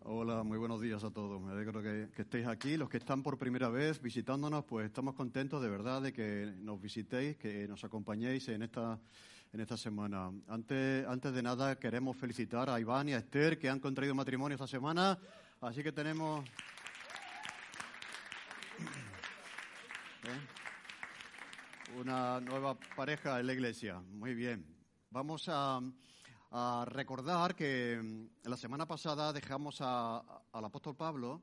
Hola, muy buenos días a todos. Me alegro que, que estéis aquí. Los que están por primera vez visitándonos, pues estamos contentos de verdad de que nos visitéis, que nos acompañéis en esta, en esta semana. Antes, antes de nada, queremos felicitar a Iván y a Esther que han contraído matrimonio esta semana. Así que tenemos. ¿Eh? Una nueva pareja en la iglesia. Muy bien. Vamos a, recordar que mm, la semana pasada dejamos a- al apóstol Pablo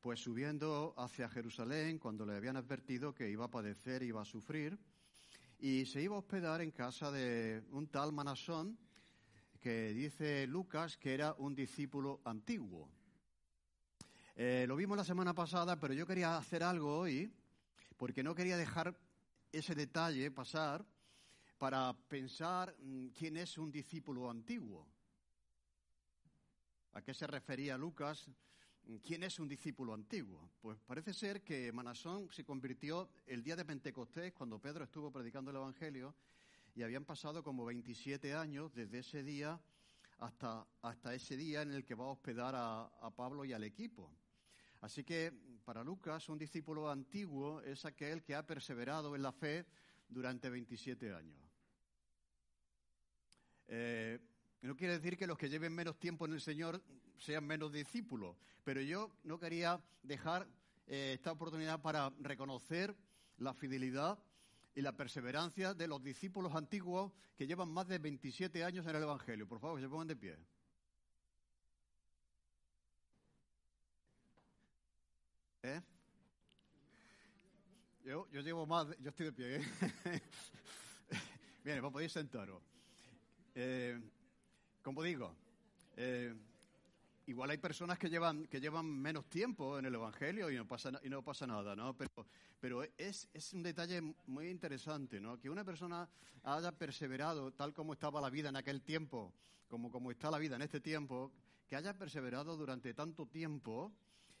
pues subiendo hacia Jerusalén cuando le habían advertido que iba a padecer, iba a sufrir y se iba a hospedar en casa de un tal Manasón que dice Lucas que era un discípulo antiguo. Eh, lo vimos la semana pasada, pero yo quería hacer algo hoy porque no quería dejar ese detalle pasar para pensar mm, quién es un discípulo antiguo. ¿A qué se refería Lucas? Mm, ¿Quién es un discípulo antiguo? Pues parece ser que Manasón se convirtió el día de Pentecostés, cuando Pedro estuvo predicando el Evangelio, y habían pasado como 27 años desde ese día hasta, hasta ese día en el que va a hospedar a, a Pablo y al equipo. Así que para Lucas, un discípulo antiguo es aquel que ha perseverado en la fe durante 27 años. Eh, no quiere decir que los que lleven menos tiempo en el Señor sean menos discípulos, pero yo no quería dejar eh, esta oportunidad para reconocer la fidelidad y la perseverancia de los discípulos antiguos que llevan más de 27 años en el Evangelio. Por favor, que se pongan de pie. ¿Eh? Yo, yo llevo más, yo estoy de pie. ¿eh? Bien, pues podéis sentaros. Eh, como digo, eh, igual hay personas que llevan, que llevan menos tiempo en el Evangelio y no pasa, y no pasa nada, ¿no? Pero, pero es, es un detalle muy interesante, ¿no? Que una persona haya perseverado tal como estaba la vida en aquel tiempo, como, como está la vida en este tiempo, que haya perseverado durante tanto tiempo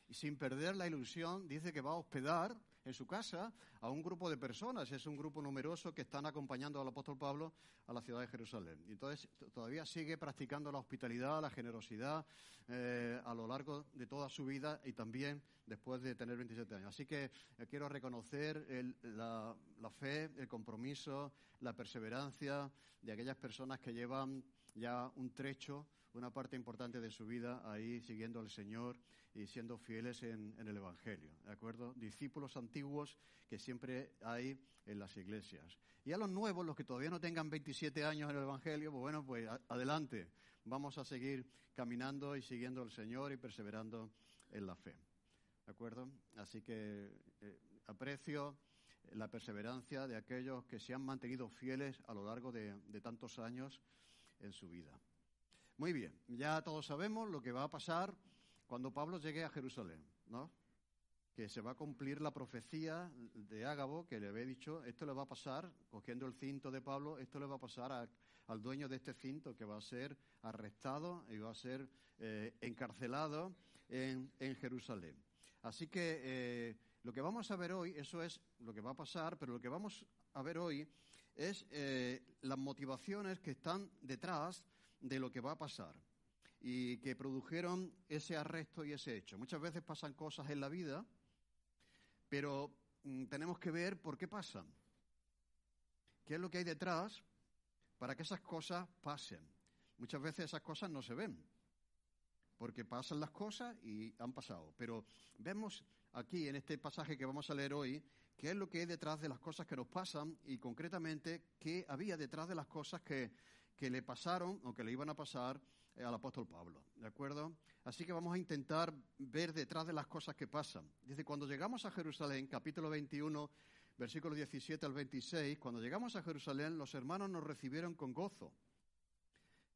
y sin perder la ilusión, dice que va a hospedar en su casa a un grupo de personas. Es un grupo numeroso que están acompañando al apóstol Pablo a la ciudad de Jerusalén. Y entonces todavía sigue practicando la hospitalidad, la generosidad eh, a lo largo de toda su vida y también después de tener 27 años. Así que eh, quiero reconocer el- la, la fe, el compromiso, la perseverancia de aquellas personas que llevan ya un trecho, una parte importante de su vida ahí siguiendo al Señor y siendo fieles en, el Evangelio, ¿de acuerdo? Discípulos antiguos que siempre hay en las iglesias. Y a los nuevos, los que todavía no tengan 27 años en el Evangelio, pues bueno, pues adelante, vamos a seguir caminando y siguiendo al Señor y perseverando en la fe, ¿de acuerdo? Así que eh, aprecio la perseverancia de aquellos que se han mantenido fieles a lo largo de tantos años en su vida. Muy bien, ya todos sabemos lo que va a pasar cuando Pablo llegue a Jerusalén, ¿no? Que se va a cumplir la profecía de Ágabo que le había dicho, esto le va a pasar, cogiendo el cinto de Pablo, esto le va a pasar a- al dueño de este cinto que va a ser arrestado y va a ser eh, encarcelado en, en Jerusalén. Así que eh, lo que vamos a ver hoy, eso es lo que va a pasar, pero lo que vamos a ver hoy es eh, las motivaciones que están detrás de lo que va a pasar y que produjeron ese arresto y ese hecho. Muchas veces pasan cosas en la vida, pero mm, tenemos que ver por qué pasan. ¿Qué es lo que hay detrás para que esas cosas pasen? Muchas veces esas cosas no se ven, porque pasan las cosas y han pasado. Pero vemos aquí en este pasaje que vamos a leer hoy qué es lo que hay detrás de las cosas que nos pasan y concretamente qué había detrás de las cosas que, que le pasaron o que le iban a pasar eh, al apóstol Pablo, ¿de acuerdo? Así que vamos a intentar ver detrás de las cosas que pasan. Desde cuando llegamos a Jerusalén, capítulo 21, versículo 17 al 26, cuando llegamos a Jerusalén, los hermanos nos recibieron con gozo.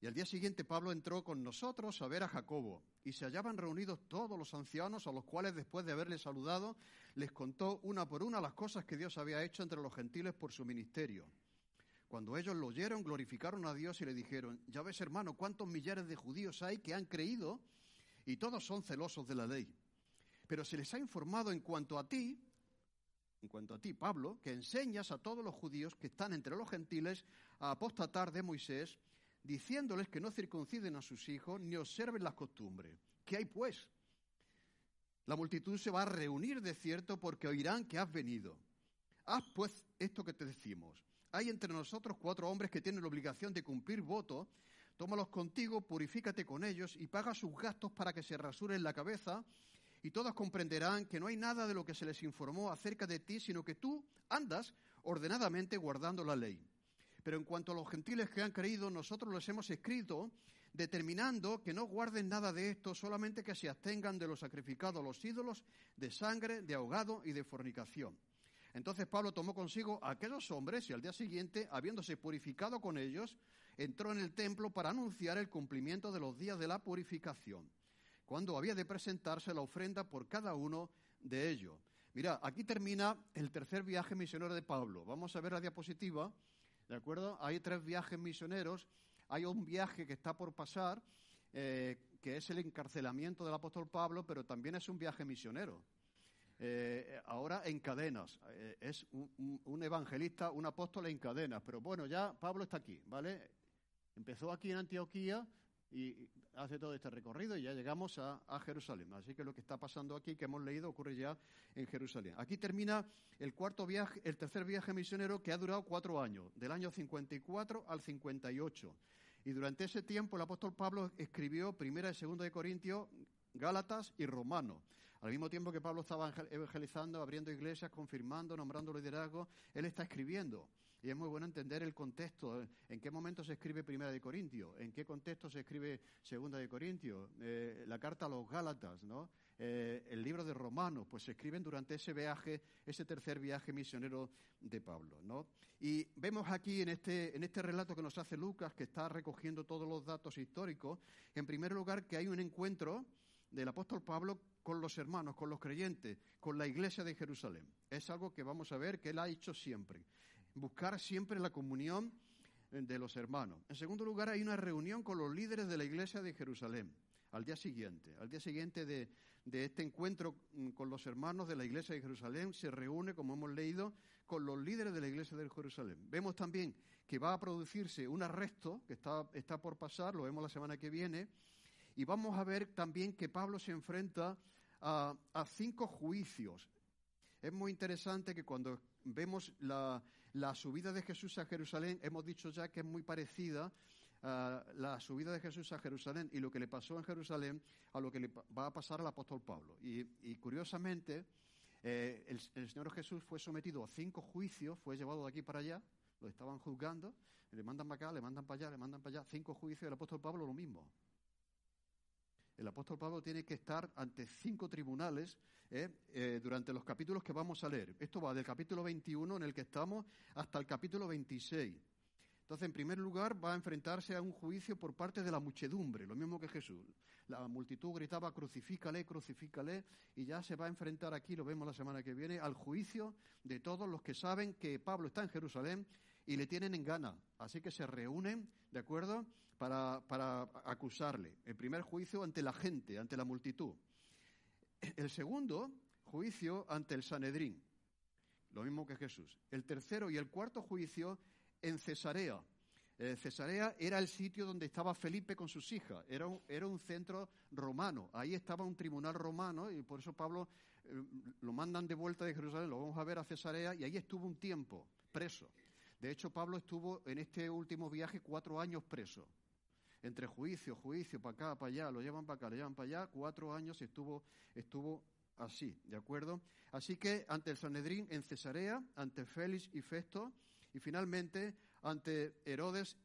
Y al día siguiente Pablo entró con nosotros a ver a Jacobo, y se hallaban reunidos todos los ancianos, a los cuales después de haberles saludado, les contó una por una las cosas que Dios había hecho entre los gentiles por su ministerio. Cuando ellos lo oyeron, glorificaron a Dios y le dijeron, ya ves hermano, cuántos millares de judíos hay que han creído y todos son celosos de la ley. Pero se les ha informado en cuanto a ti, en cuanto a ti, Pablo, que enseñas a todos los judíos que están entre los gentiles a apostatar de Moisés, diciéndoles que no circunciden a sus hijos ni observen las costumbres. ¿Qué hay pues? La multitud se va a reunir de cierto porque oirán que has venido. Haz pues esto que te decimos. Hay entre nosotros cuatro hombres que tienen la obligación de cumplir voto Tómalos contigo, purifícate con ellos y paga sus gastos para que se rasuren la cabeza y todos comprenderán que no hay nada de lo que se les informó acerca de ti, sino que tú andas ordenadamente guardando la ley. Pero en cuanto a los gentiles que han creído, nosotros les hemos escrito determinando que no guarden nada de esto, solamente que se abstengan de los sacrificados a los ídolos, de sangre, de ahogado y de fornicación. Entonces Pablo tomó consigo a aquellos hombres y al día siguiente, habiéndose purificado con ellos, entró en el templo para anunciar el cumplimiento de los días de la purificación, cuando había de presentarse la ofrenda por cada uno de ellos. Mira, aquí termina el tercer viaje misionero de Pablo. Vamos a ver la diapositiva, ¿de acuerdo? Hay tres viajes misioneros. Hay un viaje que está por pasar, eh, que es el encarcelamiento del apóstol Pablo, pero también es un viaje misionero. Eh, ahora en cadenas. Eh, es un, un, evangelista, un apóstol en cadenas. Pero bueno, ya Pablo está aquí, ¿vale? Empezó aquí en Antioquía y hace todo este recorrido y ya llegamos a, Jerusalén. Así que lo que está pasando aquí, que hemos leído, ocurre ya en Jerusalén. Aquí termina el cuarto viaje, el tercer viaje misionero que ha durado cuatro años, del año 54 al 58. Y durante ese tiempo el apóstol Pablo escribió Primera y Segunda de Corintios, Gálatas y Romanos. Al mismo tiempo que Pablo estaba evangelizando, abriendo iglesias, confirmando, nombrando liderazgo, él está escribiendo. Y es muy bueno entender el contexto, en qué momento se escribe Primera de Corintios, en qué contexto se escribe Segunda de Corintios, eh, la carta a los Gálatas, ¿no? Eh, el libro de Romanos, pues se escriben durante ese viaje, ese tercer viaje misionero de Pablo, ¿no? Y vemos aquí en este, en este relato que nos hace Lucas, que está recogiendo todos los datos históricos, en primer lugar que hay un encuentro del apóstol Pablo con los hermanos, con los creyentes, con la iglesia de Jerusalén. Es algo que vamos a ver que él ha hecho siempre buscar siempre la comunión eh, de los hermanos. En segundo lugar, hay una reunión con los líderes de la iglesia de Jerusalén, al día siguiente. Al día siguiente de, este encuentro mm, con los hermanos de la iglesia de Jerusalén, se reúne, como hemos leído, con los líderes de la iglesia de Jerusalén. Vemos también que va a producirse un arresto que está, está por pasar, lo vemos la semana que viene, y vamos a ver también que Pablo se enfrenta a, cinco juicios. Es muy interesante que cuando vemos la, subida de Jesús a Jerusalén, hemos dicho ya que es muy parecida a la subida de Jesús a Jerusalén y lo que le pasó en Jerusalén a lo que le va a pasar al apóstol Pablo. Y, curiosamente, eh, el, Señor Jesús fue sometido a cinco juicios, fue llevado de aquí para allá, lo estaban juzgando, le mandan para acá, le mandan para allá, le mandan para allá, cinco juicios, el apóstol Pablo lo mismo. El apóstol Pablo tiene que estar ante cinco tribunales ¿eh? Eh, durante los capítulos que vamos a leer. Esto va del capítulo 21 en el que estamos hasta el capítulo 26. Entonces, en primer lugar, va a enfrentarse a un juicio por parte de la muchedumbre, lo mismo que Jesús. La multitud gritaba, crucifícale, crucifícale, y ya se va a enfrentar aquí, lo vemos la semana que viene, al juicio de todos los que saben que Pablo está en Jerusalén y le tienen en gana. Así que se reúnen, ¿de acuerdo?, para, acusarle. El primer juicio ante la gente, ante la multitud. El segundo, juicio ante el Sanedrín, lo mismo que Jesús. El tercero y el cuarto juicio en Cesarea. Eh, Cesarea era el sitio donde estaba Felipe con sus hijas, era un, era un centro romano, ahí estaba un tribunal romano y por eso Pablo eh, lo mandan de vuelta de Jerusalén, lo vamos a ver a Cesarea y ahí estuvo un tiempo preso. De hecho, Pablo estuvo en este último viaje cuatro años preso entre juicio, juicio, para acá, para allá, lo llevan para acá, lo llevan para allá, cuatro años estuvo, estuvo así, ¿de acuerdo? Así que ante el Sanedrín en Cesarea, ante Félix y Festo, y finalmente ante Herodes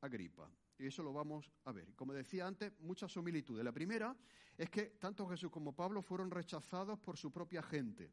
Agripa. y eso lo vamos a ver. Como decía antes, muchas similitudes. La primera es que tanto Jesús como Pablo fueron rechazados por su propia gente.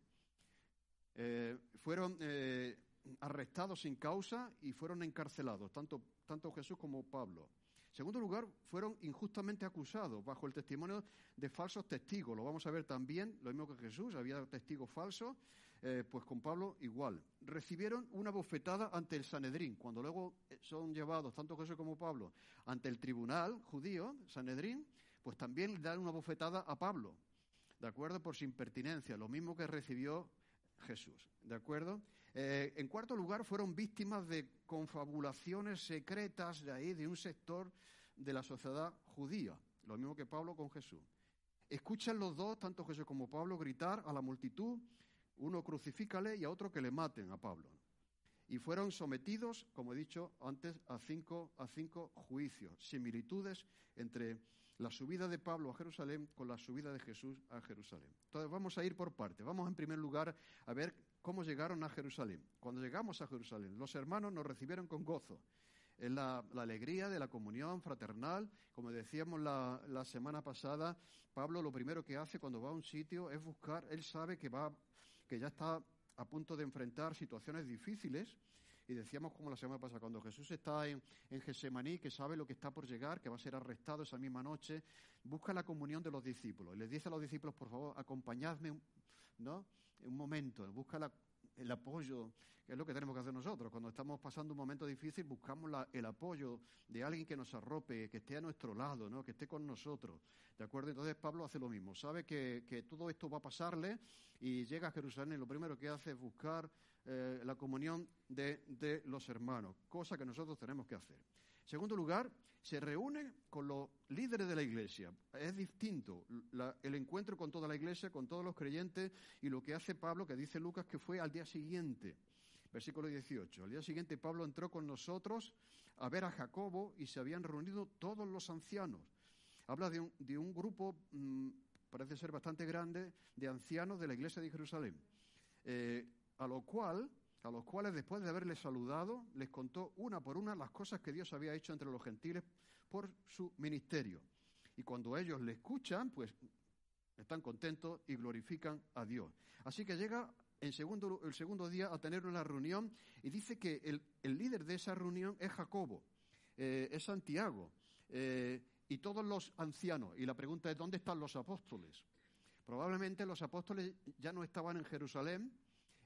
Eh, fueron eh, arrestados sin causa y fueron encarcelados, tanto, tanto Jesús como Pablo. En segundo lugar, fueron injustamente acusados bajo el testimonio de falsos testigos. Lo vamos a ver también, lo mismo que Jesús, había testigos falsos, eh, pues con Pablo igual. Recibieron una bofetada ante el Sanedrín. Cuando luego eh, son llevados, tanto Jesús como Pablo, ante el tribunal judío, Sanedrín, pues también dan una bofetada a Pablo, ¿de acuerdo? Por su impertinencia, lo mismo que recibió Jesús, ¿de acuerdo? Eh, en cuarto lugar, fueron víctimas de confabulaciones secretas de ahí, de un sector de la sociedad judía, lo mismo que Pablo con Jesús. Escuchan los dos, tanto Jesús como Pablo, gritar a la multitud, uno crucifícale y a otro que le maten a Pablo. Y fueron sometidos, como he dicho antes, a cinco, a cinco juicios, similitudes entre la subida de Pablo a Jerusalén con la subida de Jesús a Jerusalén. Entonces vamos a ir por partes. Vamos en primer lugar a ver cómo llegaron a Jerusalén. Cuando llegamos a Jerusalén, los hermanos nos recibieron con gozo. Es la, alegría de la comunión fraternal. Como decíamos la, la, semana pasada, Pablo lo primero que hace cuando va a un sitio es buscar, él sabe que, va, que ya está a punto de enfrentar situaciones difíciles y decíamos como la semana pasada, cuando Jesús está en, en Gesemaní, que sabe lo que está por llegar, que va a ser arrestado esa misma noche, busca la comunión de los discípulos. Y les dice a los discípulos, por favor, acompañadme, ¿no? Un momento, busca el apoyo, que es lo que tenemos que hacer nosotros. Cuando estamos pasando un momento difícil, buscamos el apoyo de alguien que nos arrope, que esté a nuestro lado, ¿no? que esté con nosotros. ¿De acuerdo? Entonces Pablo hace lo mismo. Sabe que, que todo esto va a pasarle y llega a Jerusalén y lo primero que hace es buscar eh, la comunión de, los hermanos, cosa que nosotros tenemos que hacer. Segundo lugar, se reúne con los líderes de la iglesia. Es distinto el encuentro con toda la iglesia, con todos los creyentes, y lo que hace Pablo, que dice Lucas que fue al día siguiente. Versículo 18. Al día siguiente Pablo entró con nosotros a ver a Jacobo y se habían reunido todos los ancianos. Habla de un, grupo, mm, parece ser bastante grande, de ancianos de la iglesia de Jerusalén. Eh, a lo cual, a los cuales después de haberles saludado, les contó una por una las cosas que Dios había hecho entre los gentiles por su ministerio. Y cuando ellos le escuchan, pues están contentos y glorifican a Dios. Así que llega en segundo, el segundo día a tener una reunión y dice que el, líder de esa reunión es Jacobo, eh, es Santiago eh, y todos los ancianos. Y la pregunta es, ¿dónde están los apóstoles? Probablemente los apóstoles ya no estaban en Jerusalén,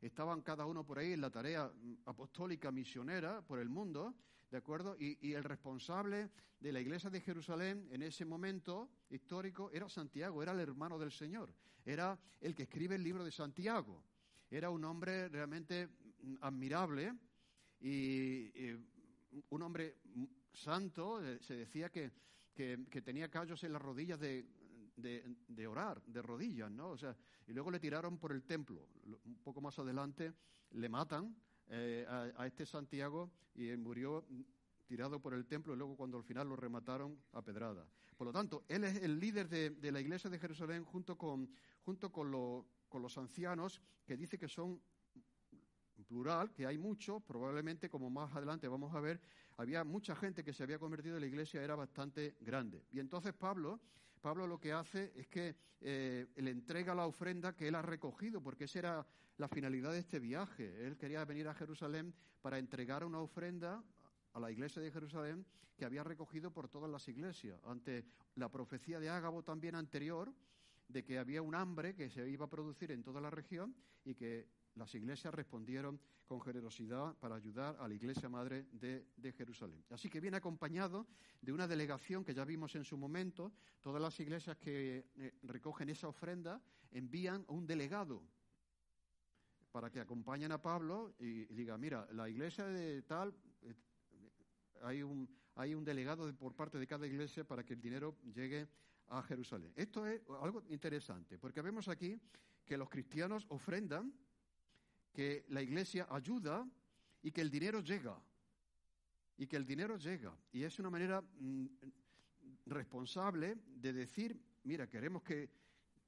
estaban cada uno por ahí en la tarea apostólica misionera por el mundo, ¿de acuerdo? Y, el responsable de la iglesia de Jerusalén en ese momento histórico era Santiago, era el hermano del Señor, era el que escribe el libro de Santiago. Era un hombre realmente admirable y, un hombre santo, eh, se decía que, que tenía callos en las rodillas de, de, orar, de rodillas, ¿no? O sea, y luego le tiraron por el templo. Un poco más adelante le matan eh, a, este Santiago y murió tirado por el templo y luego cuando al final lo remataron a pedrada. Por lo tanto, él es el líder de, la iglesia de Jerusalén junto con, junto con, con los ancianos que dice que son plural, que hay muchos, probablemente como más adelante vamos a ver, había mucha gente que se había convertido en la iglesia, era bastante grande. Y entonces Pablo Pablo lo que hace es que eh, le entrega la ofrenda que él ha recogido, porque esa era la finalidad de este viaje. Él quería venir a Jerusalén para entregar una ofrenda a la iglesia de Jerusalén que había recogido por todas las iglesias, ante la profecía de Ágabo también anterior, de que había un hambre que se iba a producir en toda la región y que las iglesias respondieron con generosidad para ayudar a la iglesia madre de, Jerusalén. Así que viene acompañado de una delegación que ya vimos en su momento. Todas las iglesias que eh, recogen esa ofrenda envían un delegado para que acompañen a Pablo y, diga, mira, la iglesia de tal, eh, hay un, hay un delegado por parte de cada iglesia para que el dinero llegue a Jerusalén. Esto es algo interesante, porque vemos aquí que los cristianos ofrendan que la iglesia ayuda y que el dinero llega. Y que el dinero llega. Y es una manera mm, responsable de decir, mira, queremos que,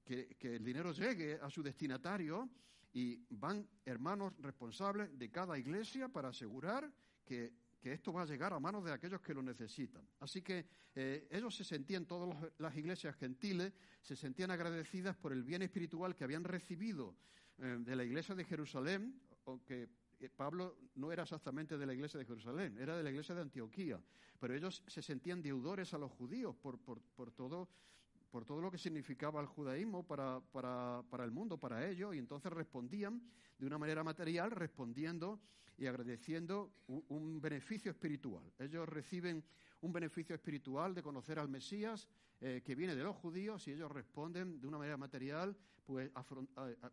que, el dinero llegue a su destinatario y van hermanos responsables de cada iglesia para asegurar que, que esto va a llegar a manos de aquellos que lo necesitan. Así que eh, ellos se sentían, todas las iglesias gentiles, se sentían agradecidas por el bien espiritual que habían recibido de la iglesia de Jerusalén, aunque eh, Pablo no era exactamente de la iglesia de Jerusalén, era de la iglesia de Antioquía, pero ellos se sentían deudores a los judíos por, por, todo por todo lo que significaba el judaísmo para, para, para, el mundo, para ellos, y entonces respondían de una manera material, respondiendo y agradeciendo un, beneficio espiritual. Ellos reciben un beneficio espiritual de conocer al Mesías eh, que viene de los judíos y ellos responden de una manera material, pues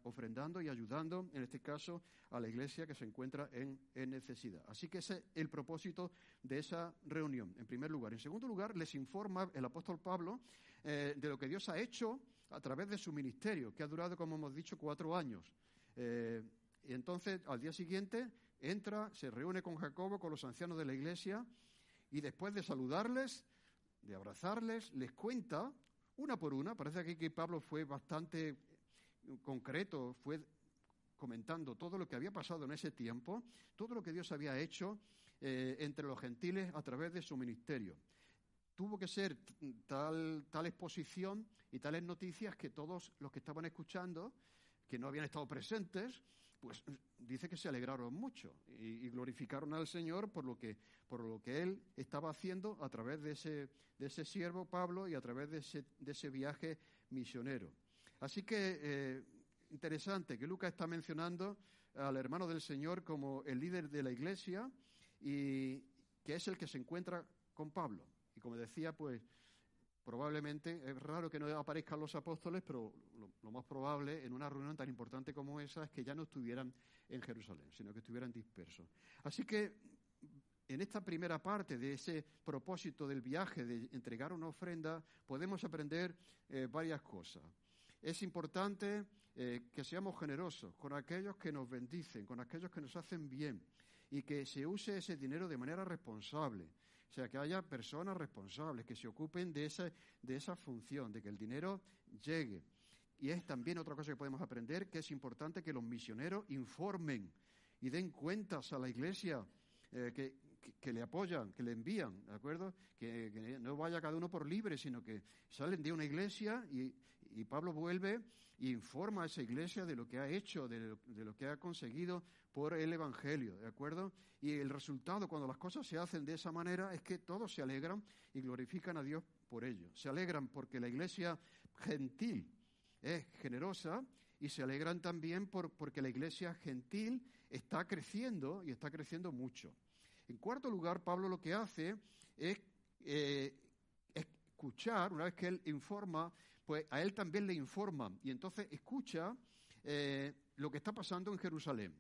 ofrendando y ayudando, en este caso, a la iglesia que se encuentra en, necesidad. Así que ese es el propósito de esa reunión, en primer lugar. En segundo lugar, les informa el apóstol Pablo eh, de lo que Dios ha hecho a través de su ministerio, que ha durado, como hemos dicho, cuatro años. Eh, y entonces, al día siguiente, entra, se reúne con Jacobo, con los ancianos de la iglesia, y después de saludarles, de abrazarles, les cuenta, una por una, parece aquí que Pablo fue bastante concreto, fue comentando todo lo que había pasado en ese tiempo, todo lo que Dios había hecho eh, entre los gentiles a través de su ministerio. Tuvo que ser tal, tal exposición y tales noticias que todos los que estaban escuchando, que no habían estado presentes, pues dice que se alegraron mucho y, glorificaron al Señor por lo que por lo que él estaba haciendo a través de ese de ese siervo Pablo y a través de ese, de ese viaje misionero. Así que eh, interesante que Lucas está mencionando al hermano del Señor como el líder de la iglesia y que es el que se encuentra con Pablo. Y como decía, pues probablemente, es raro que no aparezcan los apóstoles, pero lo, más probable en una reunión tan importante como esa es que ya no estuvieran en Jerusalén, sino que estuvieran dispersos. Así que en esta primera parte de ese propósito del viaje de entregar una ofrenda, podemos aprender eh, varias cosas. Es importante eh, que seamos generosos con aquellos que nos bendicen, con aquellos que nos hacen bien, y que se use ese dinero de manera responsable o sea, que haya personas responsables que se ocupen de esa, de esa función, de que el dinero llegue. Y es también otra cosa que podemos aprender, que es importante que los misioneros informen y den cuentas a la iglesia eh, que, que, le apoyan, que le envían, ¿de acuerdo? Que, no vaya cada uno por libre, sino que salen de una iglesia y, y Pablo vuelve e informa a esa iglesia de lo que ha hecho, de lo, que ha conseguido por el Evangelio, ¿de acuerdo? Y el resultado, cuando las cosas se hacen de esa manera, es que todos se alegran y glorifican a Dios por ello. Se alegran porque la iglesia gentil es generosa y se alegran también por, porque la iglesia gentil está creciendo y está creciendo mucho. En cuarto lugar, Pablo lo que hace es eh, escuchar, una vez que él informa, pues a él también le informan y entonces escucha eh, lo que está pasando en Jerusalén.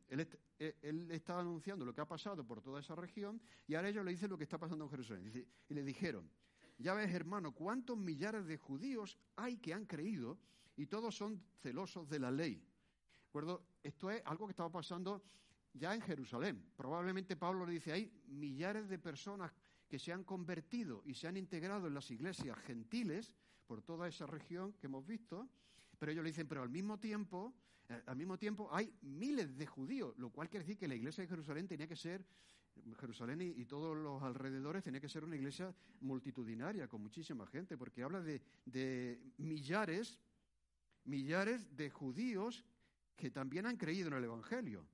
Él, está anunciando lo que ha pasado por toda esa región y ahora ellos le dicen lo que está pasando en Jerusalén. y le dijeron, ya ves hermano, cuántos millares de judíos hay que han creído y todos son celosos de la ley. ¿Acuerdo? Esto es algo que estaba pasando ya en Jerusalén. Probablemente Pablo le dice, hay millares de personas que se han convertido y se han integrado en las iglesias gentiles por toda esa región que hemos visto, pero ellos le dicen, pero al mismo tiempo, eh, al mismo tiempo hay miles de judíos, lo cual quiere decir que la iglesia de Jerusalén tenía que ser, Jerusalén y, todos los alrededores tenía que ser una iglesia multitudinaria, con muchísima gente, porque habla de, millares, millares de judíos que también han creído en el Evangelio.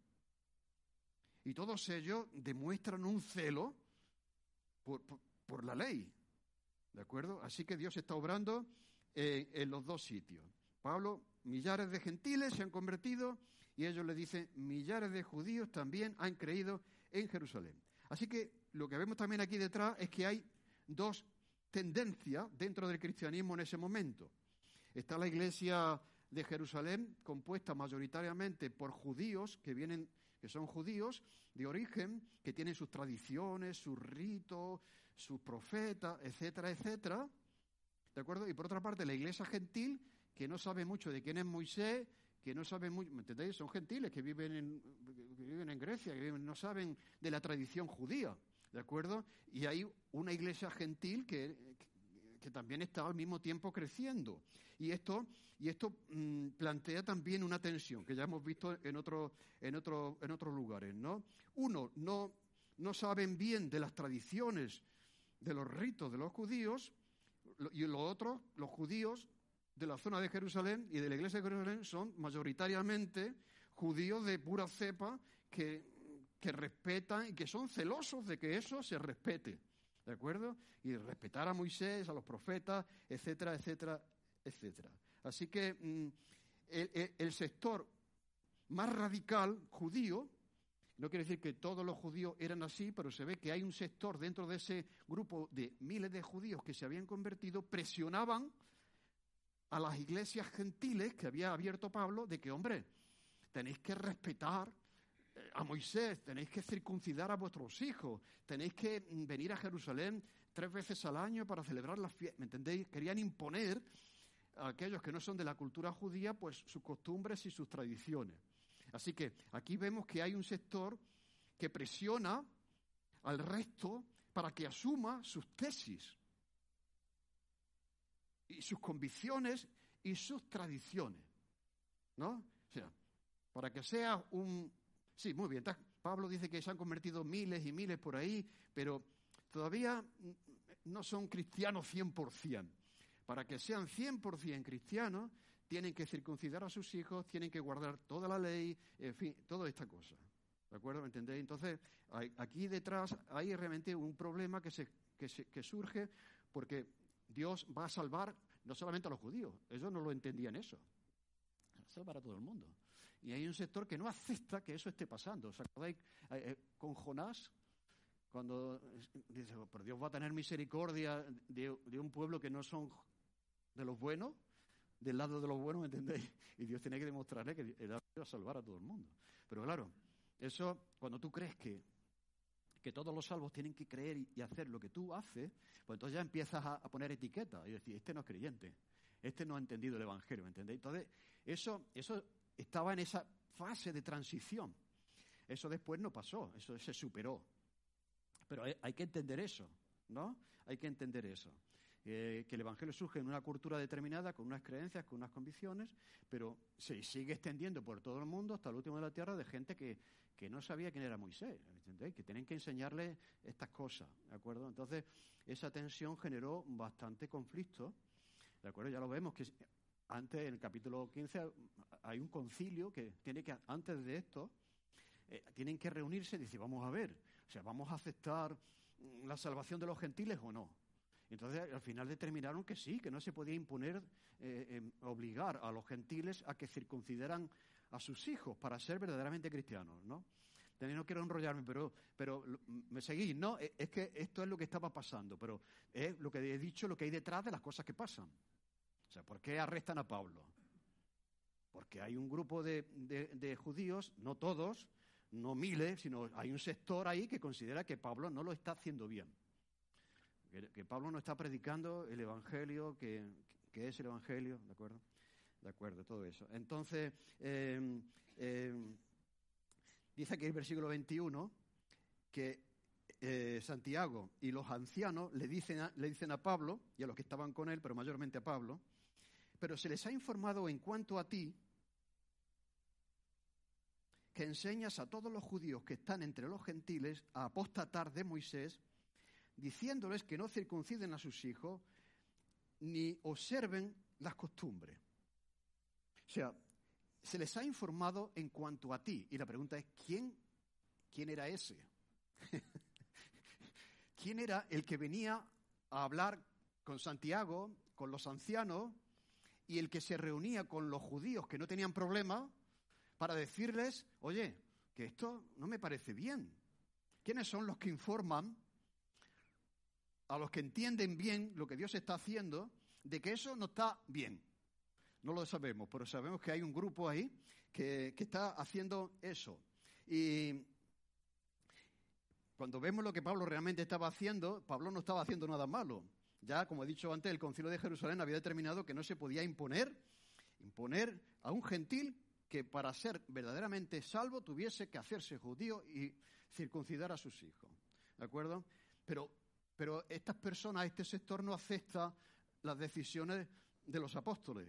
Y todos ellos demuestran un celo por la ley, ¿De acuerdo? Así que Dios está obrando en los dos sitios. Pablo, millares de gentiles se han convertido y ellos le dicen, millares de judíos también han creído en Jerusalén. Así que lo que vemos también aquí detrás es que hay dos tendencias dentro del cristianismo en ese momento. Está la iglesia de Jerusalén, compuesta mayoritariamente por judíos que vienen, que son judíos de origen, que tienen sus tradiciones, sus ritos, sus profetas, etcétera, etcétera. ¿De acuerdo? Y por otra parte, la iglesia gentil, que no sabe mucho de quién es Moisés, que no sabe mucho, ¿me entendéis? Son gentiles que viven en, viven en Grecia, que no saben de la tradición judía, ¿de acuerdo? Y hay una iglesia gentil que, que, también está al mismo tiempo creciendo. Y esto, y esto mm, plantea también una tensión que ya hemos visto en, otro, en, otro, en otros lugares, ¿no? Uno, no no saben bien de las tradiciones, de los ritos de los judíos, y los otros, los judíos de la zona de Jerusalén y de la iglesia de Jerusalén son mayoritariamente judíos de pura cepa que, que respetan y que son celosos de que eso se respete. ¿De acuerdo? Y respetar a Moisés, a los profetas, etcétera, etcétera, etcétera. Así que mm, el, sector más radical judío, no quiere decir que todos los judíos eran así, pero se ve que hay un sector dentro de ese grupo de miles de judíos que se habían convertido, presionaban a las iglesias gentiles que había abierto Pablo de que, hombre, tenéis que respetar eh, a Moisés, tenéis que circuncidar a vuestros hijos, tenéis que mm, venir a Jerusalén tres veces al año para celebrar las fiestas. ¿Me entendéis? Querían imponer a aquellos que no son de la cultura judía, pues sus costumbres y sus tradiciones. Así que aquí vemos que hay un sector que presiona al resto para que asuma sus tesis y sus convicciones y sus tradiciones. ¿No? O sea, para que sea un... Sí, muy bien. Pablo dice que se han convertido miles y miles por ahí, pero todavía no son cristianos 100%. Para que sean 100% cristianos, tienen que circuncidar a sus hijos, tienen que guardar toda la ley, en fin, toda esta cosa. ¿De acuerdo? ¿Me entendéis? Entonces, aquí detrás hay realmente un problema que, se, que, surge porque Dios va a salvar no solamente a los judíos, ellos no lo entendían eso. Salvar a todo el mundo. Y hay un sector que no acepta que eso esté pasando. ¿Os acordáis eh, eh, con Jonás? Cuando dice, oh, pero Dios va a tener misericordia de, un pueblo que no son de los buenos, del lado de los buenos, ¿me entendéis? Y Dios tiene que demostrarle que va a salvar a todo el mundo. Pero claro, eso, cuando tú crees que, que todos los salvos tienen que creer y, hacer lo que tú haces, pues entonces ya empiezas a, poner etiquetas y decir, este no es creyente, este no ha entendido el Evangelio, ¿me entendéis? Entonces, eso, eso estaba en esa fase de transición. Eso después no pasó, eso se superó. Pero hay que entender eso, ¿no? Hay que entender eso. Eh, que el Evangelio surge en una cultura determinada, con unas creencias, con unas convicciones, pero se sigue extendiendo por todo el mundo hasta el último de la tierra de gente que, no sabía quién era Moisés, que tienen que enseñarle estas cosas, ¿de acuerdo? Entonces, esa tensión generó bastante conflicto, ¿de acuerdo? Ya lo vemos que antes, en el capítulo 15, hay un concilio que tiene que, antes de esto, eh, tienen que reunirse y decir, vamos a ver, o sea, vamos a aceptar la salvación de los gentiles o no. Entonces, al final determinaron que sí, que no se podía imponer, eh, em, obligar a los gentiles a que circuncidaran a sus hijos para ser verdaderamente cristianos, ¿no? no quiero enrollarme, pero, pero me seguís, ¿no? E, es que esto es lo que estaba pasando, pero es lo que he dicho, lo que hay detrás de las cosas que pasan. O sea, ¿por qué arrestan a Pablo? Porque hay un grupo de, de judíos, no todos, no miles, sino hay un sector ahí que considera que Pablo no lo está haciendo bien que, Pablo no está predicando el Evangelio, que, es el Evangelio, ¿de acuerdo? De acuerdo, todo eso. Entonces, em, em, dice aquí el versículo 21 que eh, Santiago y los ancianos le dicen, le dicen a Pablo, y a los que estaban con él, pero mayormente a Pablo, pero se les ha informado en cuanto a ti, que enseñas a todos los judíos que están entre los gentiles a apostatar de Moisés diciéndoles que no circunciden a sus hijos ni observen las costumbres. O sea, se les ha informado en cuanto a ti. Y la pregunta es, ¿quién, quién era ese? ¿Quién era el que venía a hablar con Santiago, con los ancianos, y el que se reunía con los judíos que no tenían problema para decirles, oye, que esto no me parece bien? ¿Quiénes son los que informan a los que entienden bien lo que Dios está haciendo, de que eso no está bien. No lo sabemos, pero sabemos que hay un grupo ahí que, está haciendo eso. Y cuando vemos lo que Pablo realmente estaba haciendo, Pablo no estaba haciendo nada malo. Ya, como he dicho antes, el concilio de Jerusalén había determinado que no se podía imponer, imponer a un gentil que para ser verdaderamente salvo tuviese que hacerse judío y circuncidar a sus hijos. ¿De acuerdo? Pero pero estas personas, este sector no acepta las decisiones de los apóstoles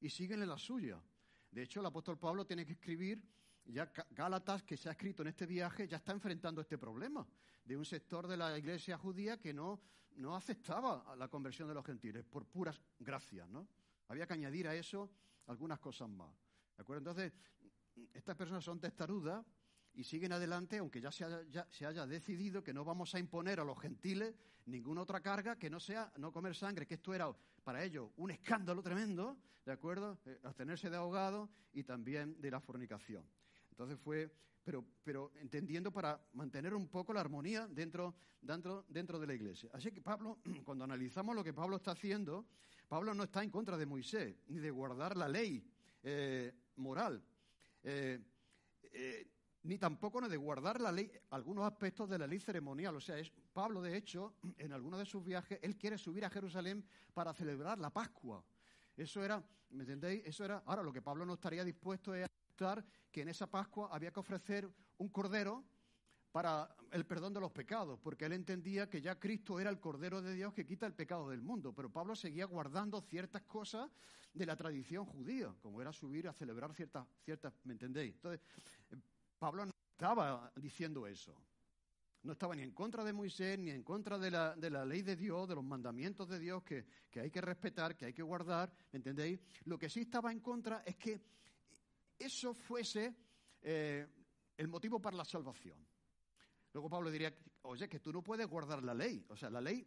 y siguen en la suya. De hecho, el apóstol Pablo tiene que escribir ya Gálatas, que se ha escrito en este viaje, ya está enfrentando este problema de un sector de la iglesia judía que no, no aceptaba la conversión de los gentiles por puras gracias, ¿no? Había que añadir a eso algunas cosas más. ¿De acuerdo? Entonces, estas personas son testarudas y siguen adelante, aunque ya se, haya, se haya, decidido que no vamos a imponer a los gentiles ninguna otra carga que no sea no comer sangre, que esto era para ellos un escándalo tremendo, ¿de acuerdo? Eh, abstenerse de ahogado y también de la fornicación. Entonces fue, pero, pero entendiendo para mantener un poco la armonía dentro, dentro, dentro de la iglesia. Así que Pablo, cuando analizamos lo que Pablo está haciendo, Pablo no está en contra de Moisés, ni de guardar la ley eh, moral. Eh, ni tampoco de guardar la ley, algunos aspectos de la ley ceremonial. O sea, es, Pablo, de hecho, en alguno de sus viajes, él quiere subir a Jerusalén para celebrar la Pascua. Eso era, ¿me entendéis? Eso era. Ahora, lo que Pablo no estaría dispuesto es a aceptar que en esa Pascua había que ofrecer un cordero para el perdón de los pecados, porque él entendía que ya Cristo era el Cordero de Dios que quita el pecado del mundo. Pero Pablo seguía guardando ciertas cosas de la tradición judía, como era subir a celebrar ciertas, ciertas ¿me entendéis? Entonces, Pablo no estaba diciendo eso. No estaba ni en contra de Moisés, ni en contra de la, de la ley de Dios, de los mandamientos de Dios que, hay que respetar, que hay que guardar, ¿me entendéis? Lo que sí estaba en contra es que eso fuese eh, el motivo para la salvación. Luego Pablo diría, oye, que tú no puedes guardar la ley. O sea, la ley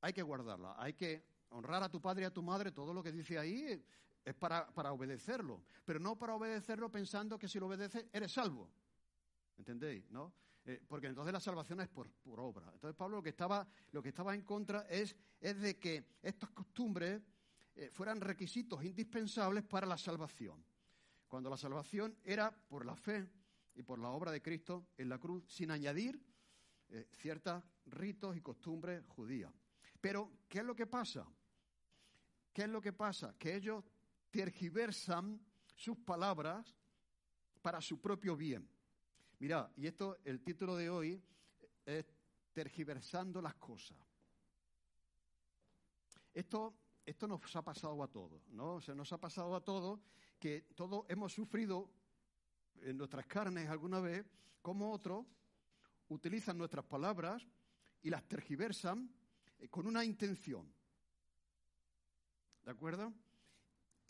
hay que guardarla, hay que honrar a tu padre y a tu madre, todo lo que dice ahí es para, obedecerlo, pero no para obedecerlo pensando que si lo obedeces eres salvo. ¿Entendéis? ¿No? Eh, porque entonces la salvación es por, obra. Entonces Pablo lo que estaba, lo que estaba en contra es, es de que estas costumbres eh, fueran requisitos indispensables para la salvación. Cuando la salvación era por la fe y por la obra de Cristo en la cruz, sin añadir eh, ciertos ritos y costumbres judías. Pero, ¿qué es lo que pasa? ¿Qué es lo que pasa? Que ellos tergiversan sus palabras para su propio bien. Mira, y esto, el título de hoy es Tergiversando las cosas. Esto, esto nos ha pasado a todos, ¿no? Se nos ha pasado a todos que todos hemos sufrido en nuestras carnes alguna vez como otros utilizan nuestras palabras y las tergiversan eh, con una intención. ¿De acuerdo?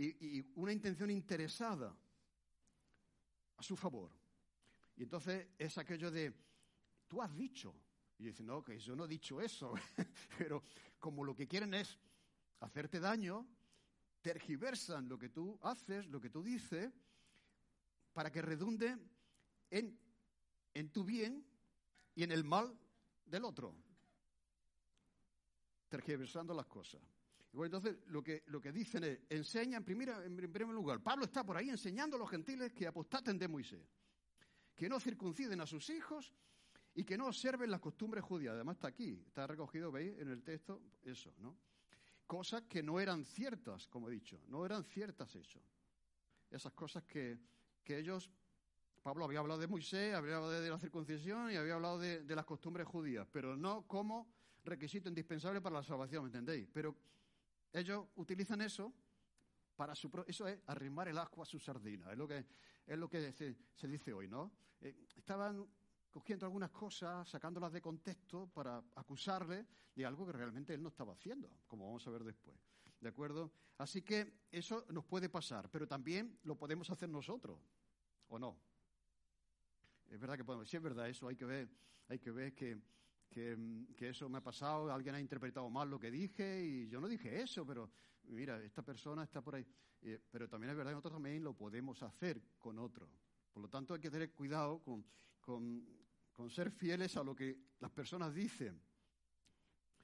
Y, una intención interesada a su favor. Y entonces es aquello de, tú has dicho. Y dice, no, que yo no he dicho eso. Pero como lo que quieren es hacerte daño, tergiversan lo que tú haces, lo que tú dices, para que redunde en, en tu bien y en el mal del otro. Tergiversando las cosas entonces, lo que, lo que dicen es, enseña en, en primer lugar, Pablo está por ahí enseñando a los gentiles que apostaten de Moisés, que no circunciden a sus hijos y que no observen las costumbres judías. Además está aquí, está recogido, veis, en el texto, eso, ¿no? Cosas que no eran ciertas, como he dicho, no eran ciertas eso. Esas cosas que, que ellos, Pablo había hablado de Moisés, había hablado de, la circuncisión y había hablado de, de las costumbres judías, pero no como requisito indispensable para la salvación, ¿me entendéis? Pero ellos utilizan eso para su eso es arrimar el asco a su sardina, es lo que es lo que se, dice hoy, ¿no? Eh, estaban cogiendo algunas cosas, sacándolas de contexto para acusarle de algo que realmente él no estaba haciendo, como vamos a ver después. ¿De acuerdo? Así que eso nos puede pasar, pero también lo podemos hacer nosotros, ¿o no? Es verdad que podemos, si es verdad eso, hay que ver, hay que ver que Mm, que, eso me ha pasado, alguien ha interpretado mal lo que dije y yo no dije eso, pero mira, esta persona está por ahí. pero también es verdad que nosotros también lo podemos hacer con otro. Por lo tanto, hay que tener cuidado con, con ser fieles a lo que las personas dicen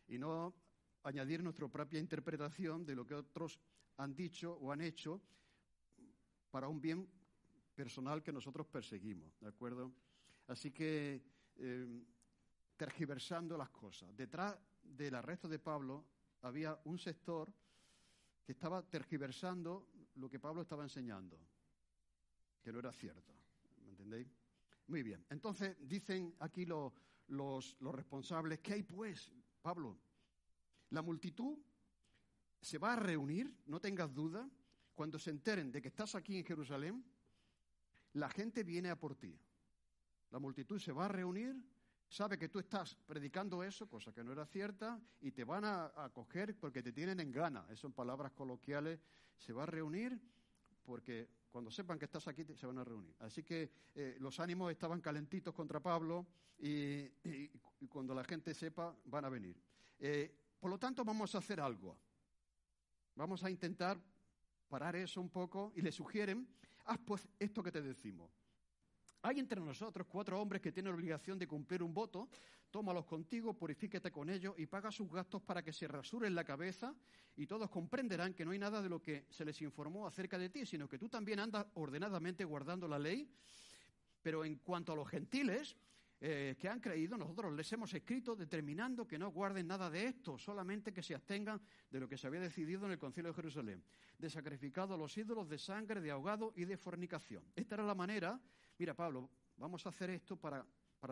y no añadir nuestra propia interpretación de lo que otros han dicho o han hecho para un bien personal que nosotros perseguimos, ¿de acuerdo? Así que eh, tergiversando las cosas. Detrás del arresto de Pablo había un sector que estaba tergiversando lo que Pablo estaba enseñando, que no era cierto. ¿Me entendéis? Muy bien. Entonces dicen aquí los, los responsables, ¿qué hay pues, Pablo? La multitud se va a reunir, no tengas duda, cuando se enteren de que estás aquí en Jerusalén, la gente viene a por ti. La multitud se va a reunir, sabe que tú estás predicando eso, cosa que no era cierta, y te van a, acoger porque te tienen en gana. Eso en palabras coloquiales. Se va a reunir porque cuando sepan que estás aquí se van a reunir. Así que eh, los ánimos estaban calentitos contra Pablo y, cuando la gente sepa van a venir. Eh, por lo tanto, vamos a hacer algo. Vamos a intentar parar eso un poco y le sugieren, haz pues esto que te decimos. Hay entre nosotros cuatro hombres que tienen obligación de cumplir un voto, tómalos contigo, purifíquete con ellos y paga sus gastos para que se rasuren la cabeza y todos comprenderán que no hay nada de lo que se les informó acerca de ti, sino que tú también andas ordenadamente guardando la ley. Pero en cuanto a los gentiles, eh, que han creído, nosotros les hemos escrito determinando que no guarden nada de esto, solamente que se abstengan de lo que se había decidido en el Concilio de Jerusalén, de sacrificado a los ídolos, de sangre, de ahogado y de fornicación. Esta era la manera, mira Pablo, vamos a hacer esto para,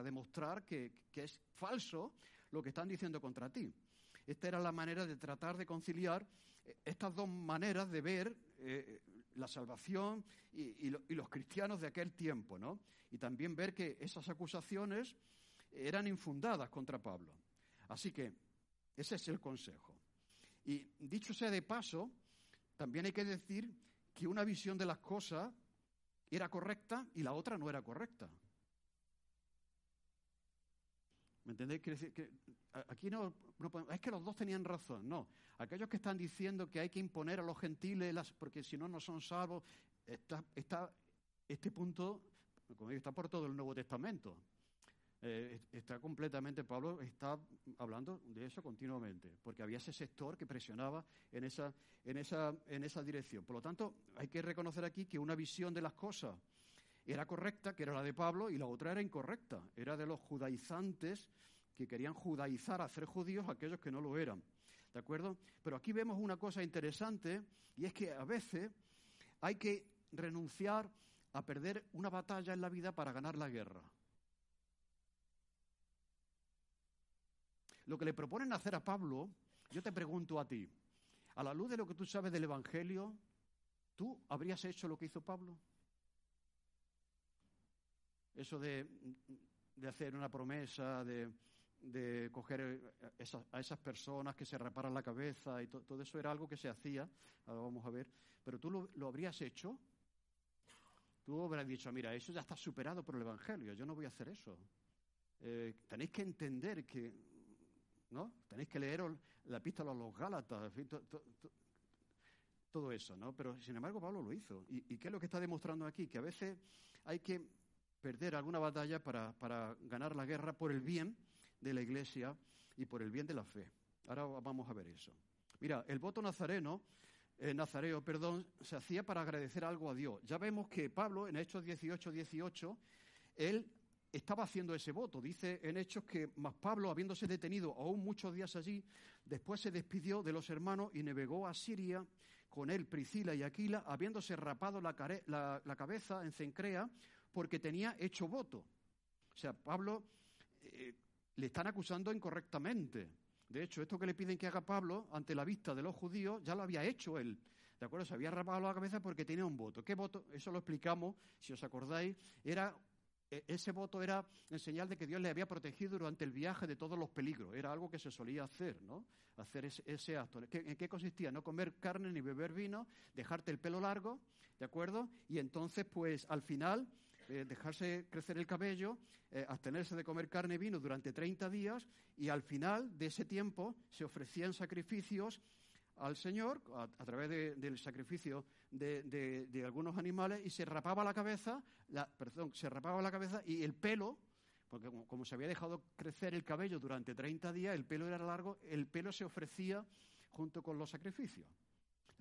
demostrar que, es falso lo que están diciendo contra ti. Esta era la manera de tratar de conciliar eh, estas dos maneras de ver eh, la salvación y, los cristianos de aquel tiempo, ¿no? Y también ver que esas acusaciones eran infundadas contra Pablo. Así que ese es el consejo. Y dicho sea de paso, también hay que decir que una visión de las cosas era correcta y la otra no era correcta. ¿Me entendéis? aquí no, es que los dos tenían razón, no. Aquellos que están diciendo que hay que imponer a los gentiles, porque si no, no son salvos, está, está, este punto, como digo, está por todo el Nuevo Testamento. Eh, está completamente, Pablo está hablando de eso continuamente, porque había ese sector que presionaba en esa, en esa, en esa dirección. Por lo tanto, hay que reconocer aquí que una visión de las cosas era correcta, que era la de Pablo, y la otra era incorrecta, era de los judaizantes que querían judaizar, hacer judíos a aquellos que no lo eran. ¿De acuerdo? Pero aquí vemos una cosa interesante, y es que a veces hay que renunciar a perder una batalla en la vida para ganar la guerra. Lo que le proponen hacer a Pablo, yo te pregunto a ti, a la luz de lo que tú sabes del Evangelio, ¿tú habrías hecho lo que hizo Pablo? eso de, hacer una promesa, de, coger eh, a esas personas que se reparan la cabeza y todo eso era algo que se hacía, ahora vamos a ver, pero tú lo, habrías hecho, tú habrías dicho, mira, eso ya está superado por el Evangelio, yo no voy a hacer eso. Eh, tenéis que entender que, ¿no? Tenéis que leer la epístola a los Gálatas, todo eso, ¿no? Pero sin embargo Pablo lo hizo. ¿Y, ¿Y qué es lo que está demostrando aquí? Que a veces hay que perder alguna batalla para, ganar la guerra por el bien de la Iglesia y por el bien de la fe. Ahora vamos a ver eso. Mira, el voto nazareno, eh, nazareo, perdón, se hacía para agradecer algo a Dios. Ya vemos que Pablo, en Hechos 18, 18, él estaba haciendo ese voto. Dice en Hechos que más Pablo, habiéndose detenido aún muchos días allí, después se despidió de los hermanos y navegó a Siria con él Priscila y Aquila, habiéndose rapado la, cabeza en Cencrea, porque tenía hecho voto. O sea, Pablo eh, le están acusando incorrectamente. De hecho, esto que le piden que haga Pablo ante la vista de los judíos ya lo había hecho él. ¿De acuerdo? Se había rapado la cabeza porque tenía un voto. ¿Qué voto? Eso lo explicamos, si os acordáis. Era ese voto era en señal de que Dios le había protegido durante el viaje de todos los peligros. Era algo que se solía hacer, ¿no? Hacer ese, acto. ¿En qué consistía? No comer carne ni beber vino, dejarte el pelo largo, ¿de acuerdo? Y entonces, pues, al final eh, dejarse crecer el cabello, eh, abstenerse de comer carne y vino durante 30 días y al final de ese tiempo se ofrecían sacrificios al Señor a, través del sacrificio de, algunos animales y se rapaba la cabeza, perdón, se rapaba la cabeza y el pelo, porque como, como, se había dejado crecer el cabello durante 30 días, el pelo era largo, el pelo se ofrecía junto con los sacrificios.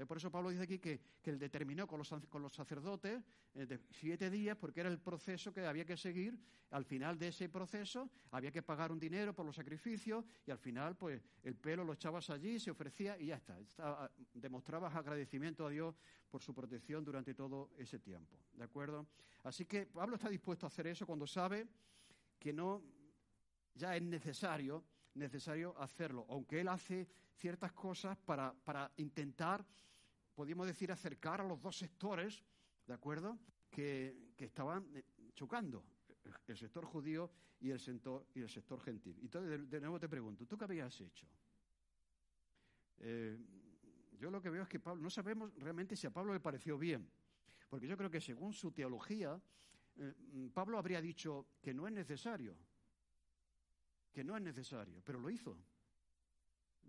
Por eso Pablo dice aquí que, él determinó con los, sacerdotes eh, de siete días, porque era el proceso que había que seguir. Al final de ese proceso había que pagar un dinero por los sacrificios y al final, pues, el pelo lo echabas allí, se ofrecía y ya está. Ah, demostrabas agradecimiento a Dios por su protección durante todo ese tiempo. ¿De acuerdo? Así que Pablo está dispuesto a hacer eso cuando sabe que no ya es necesario, necesario hacerlo, aunque él hace ciertas cosas para, para intentar podríamos decir, acercar a los dos sectores, ¿de acuerdo? que, estaban eh, chocando, el sector judío y el sector, y el sector gentil. Y entonces, de, nuevo te pregunto, ¿tú qué habías hecho? Eh, yo lo que veo es que Pablo, no sabemos realmente si a Pablo le pareció bien, porque yo creo que según su teología, eh, Pablo habría dicho que no es necesario, que no es necesario, pero lo hizo.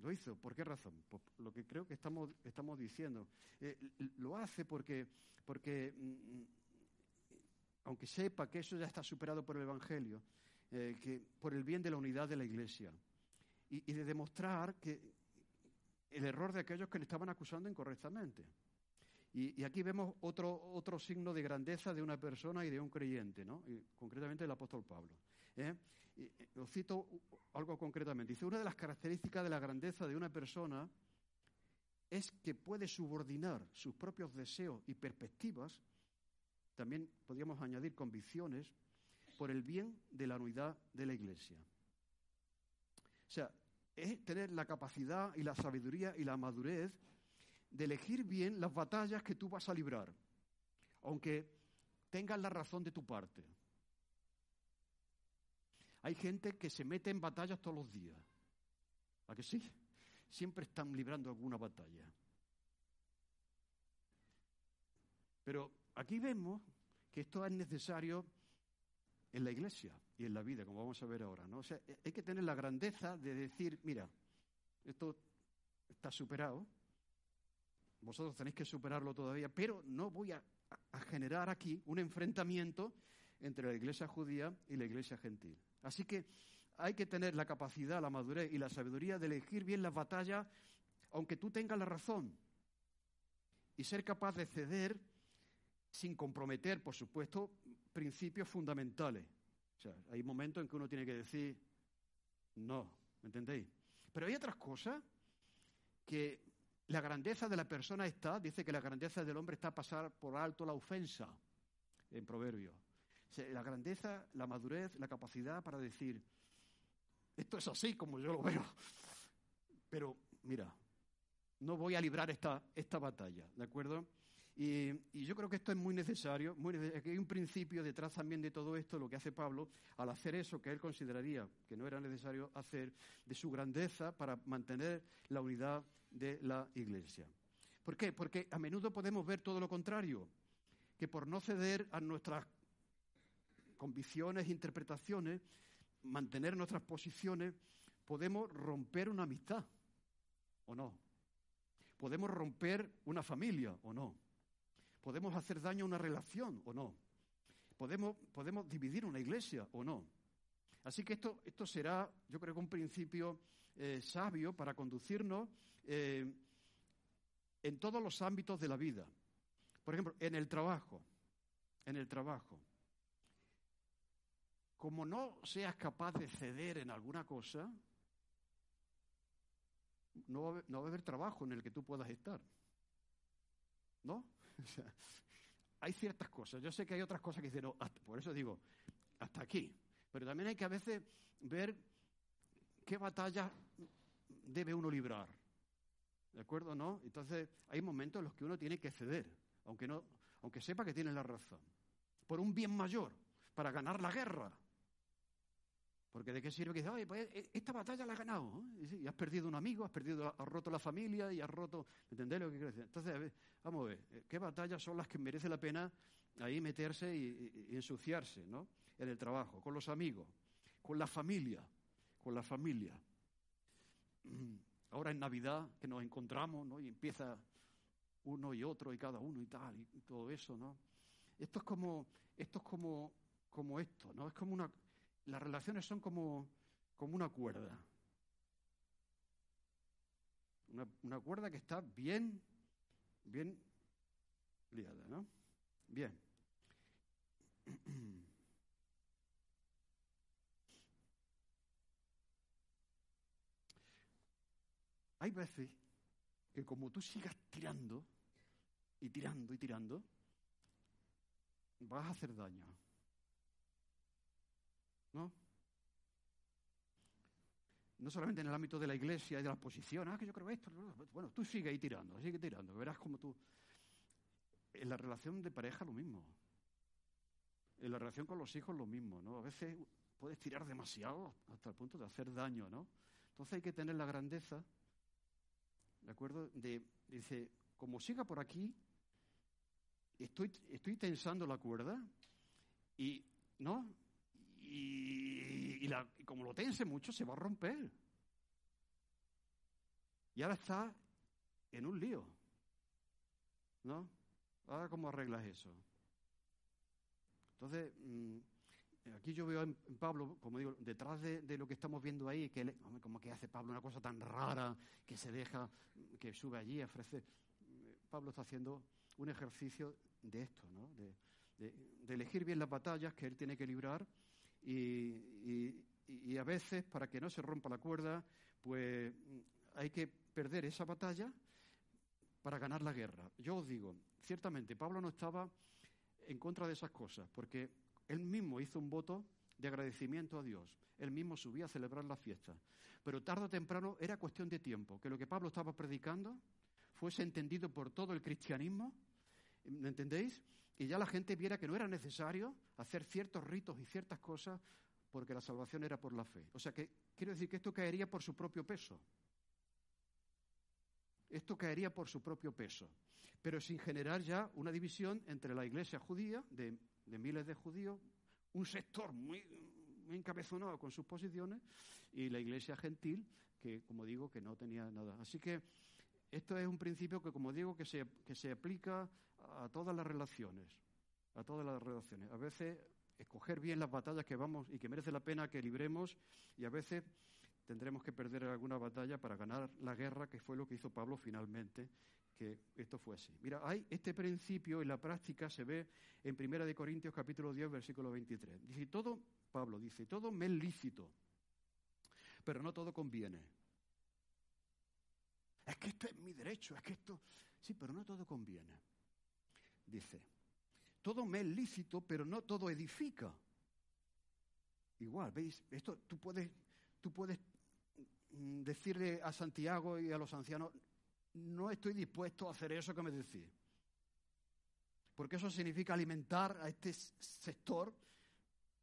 Lo hizo, ¿por qué razón? Lo que creo que estamos, estamos diciendo. Eh, lo hace porque, porque mm, aunque sepa que eso ya está superado por el Evangelio, eh, que por el bien de la unidad de la Iglesia, y, y de demostrar que el error de aquellos que le estaban acusando incorrectamente. Y, aquí vemos otro, otro signo de grandeza de una persona y de un creyente, ¿no? concretamente el apóstol Pablo. ¿Eh? Os cito algo concretamente. Dice, una de las características de la grandeza de una persona es que puede subordinar sus propios deseos y perspectivas, también podríamos añadir convicciones, por el bien de la unidad de la Iglesia. O sea, es tener la capacidad y la sabiduría y la madurez de elegir bien las batallas que tú vas a librar, aunque tengas la razón de tu parte. Hay gente que se mete en batallas todos los días. ¿A que sí? Siempre están librando alguna batalla. Pero aquí vemos que esto es necesario en la iglesia y en la vida, como vamos a ver ahora. ¿no? O sea, hay que tener la grandeza de decir, mira, esto está superado, vosotros tenéis que superarlo todavía, pero no voy a, generar aquí un enfrentamiento entre la iglesia judía y la iglesia gentil. Así que hay que tener la capacidad, la madurez y la sabiduría de elegir bien las batallas, aunque tú tengas la razón, y ser capaz de ceder sin comprometer, por supuesto, principios fundamentales. O sea, hay momentos en que uno tiene que decir, no, ¿me entendéis? Pero hay otras cosas que la grandeza de la persona está, dice que la grandeza del hombre está a pasar por alto la ofensa, en proverbio. La grandeza, la madurez, la capacidad para decir, esto es así como yo lo veo. Pero, mira, no voy a librar esta, esta batalla, ¿de acuerdo? Y, yo creo que esto es muy necesario, muy necesario, hay un principio detrás también de todo esto, lo que hace Pablo, al hacer eso que él consideraría que no era necesario hacer, de su grandeza para mantener la unidad de la Iglesia. ¿Por qué? Porque a menudo podemos ver todo lo contrario, que por no ceder a nuestras convicciones interpretaciones, mantener nuestras posiciones, podemos romper una amistad, ¿o no? Podemos romper una familia, ¿o no? podemos hacer daño a una relación o no. Podemos, podemos dividir una iglesia o no. Así que esto, esto será, yo creo que un principio eh, sabio para conducirnos eh, en todos los ámbitos de la vida. Por ejemplo, en el trabajo. En el trabajo. Como no seas capaz de ceder en alguna cosa, no va a haber trabajo en el que tú puedas estar. ¿No? hay ciertas cosas. Yo sé que hay otras cosas que dicen, por eso digo, hasta aquí. Pero también hay que a veces ver qué batalla debe uno librar. ¿De acuerdo? ¿No? Entonces, hay momentos en los que uno tiene que ceder, aunque, no, aunque sepa que tiene la razón. Por un bien mayor, para ganar la guerra. Porque de qué sirve que dice, oye, pues e, esta batalla la has ganado. Y has perdido un amigo, has perdido, has roto la familia y has roto. ¿Entendés lo que quiero? Entonces, vamos a ver, eh, ¿qué batallas son las que merece la pena ahí meterse y, ensuciarse, ¿no? En el trabajo, con los amigos, con la familia, con la familia. Ahora en Navidad que nos encontramos, ¿no? Y empieza uno y otro y cada uno y tal y todo eso, ¿no? Esto es como, esto es como, como esto, ¿no? Es como una las relaciones son como, como una cuerda. Una, una, cuerda que está bien, bien liada, ¿no? Bien. Hay veces que como tú sigas tirando y tirando y tirando, vas a hacer daño. ¿No? No solamente en el ámbito de la iglesia y de las posiciones, ah, que yo creo esto, bueno, tú sigue ahí tirando, sigue tirando, verás como tú... En la relación de pareja lo mismo. En la relación con los hijos lo mismo, ¿no? A veces puedes tirar demasiado hasta el punto de hacer daño, ¿no? Entonces hay que tener la grandeza, ¿de acuerdo? De, dice, como siga por aquí, estoy, estoy tensando la cuerda y, ¿no? Y, como lo tense mucho, se va a romper. Y ahora está en un lío, ¿no? Ahora, ¿cómo arreglas eso? Entonces, mm, aquí yo veo en Pablo, como digo, detrás de, lo que estamos viendo ahí, que como que hace Pablo una cosa tan rara, que se deja, que sube allí, ofrece. Pablo está haciendo un ejercicio de esto, ¿no? De, elegir bien las batallas que él tiene que librar y, y, a veces, para que no se rompa la cuerda, pues hay que perder esa batalla para ganar la guerra. Yo os digo, ciertamente Pablo no estaba en contra de esas cosas, porque él mismo hizo un voto de agradecimiento a Dios. Él mismo subía a celebrar la fiesta. Pero tarde o temprano era cuestión de tiempo que lo que Pablo estaba predicando fuese entendido por todo el cristianismo, ¿me entendéis? Y ya la gente viera que no era necesario hacer ciertos ritos y ciertas cosas porque la salvación era por la fe. O sea que quiero decir que esto caería por su propio peso. Esto caería por su propio peso, pero sin generar ya una división entre la iglesia judía, de, miles de judíos, un sector muy, muy encabezonado con sus posiciones, y la iglesia gentil, que, como digo, que no tenía nada. Así que esto es un principio que, como digo, que se, que se aplica a todas las relaciones, a todas las relaciones. A veces escoger bien las batallas que vamos y que merece la pena que libremos, y a veces tendremos que perder alguna batalla para ganar la guerra, que fue lo que hizo Pablo finalmente, que esto fue así. Mira, hay este principio en la práctica se ve en Primera de Corintios capítulo 10, versículo 23. Dice, todo, Pablo dice, todo me es lícito, pero no todo conviene. Es que esto es mi derecho, es que esto... Sí, pero no todo conviene. Dice, todo me es lícito, pero no todo edifica. Igual, ¿veis? Esto tú puedes, tú puedes Mm, decirle a Santiago y a los ancianos, no estoy dispuesto a hacer eso que me decís. Porque eso significa alimentar a este sector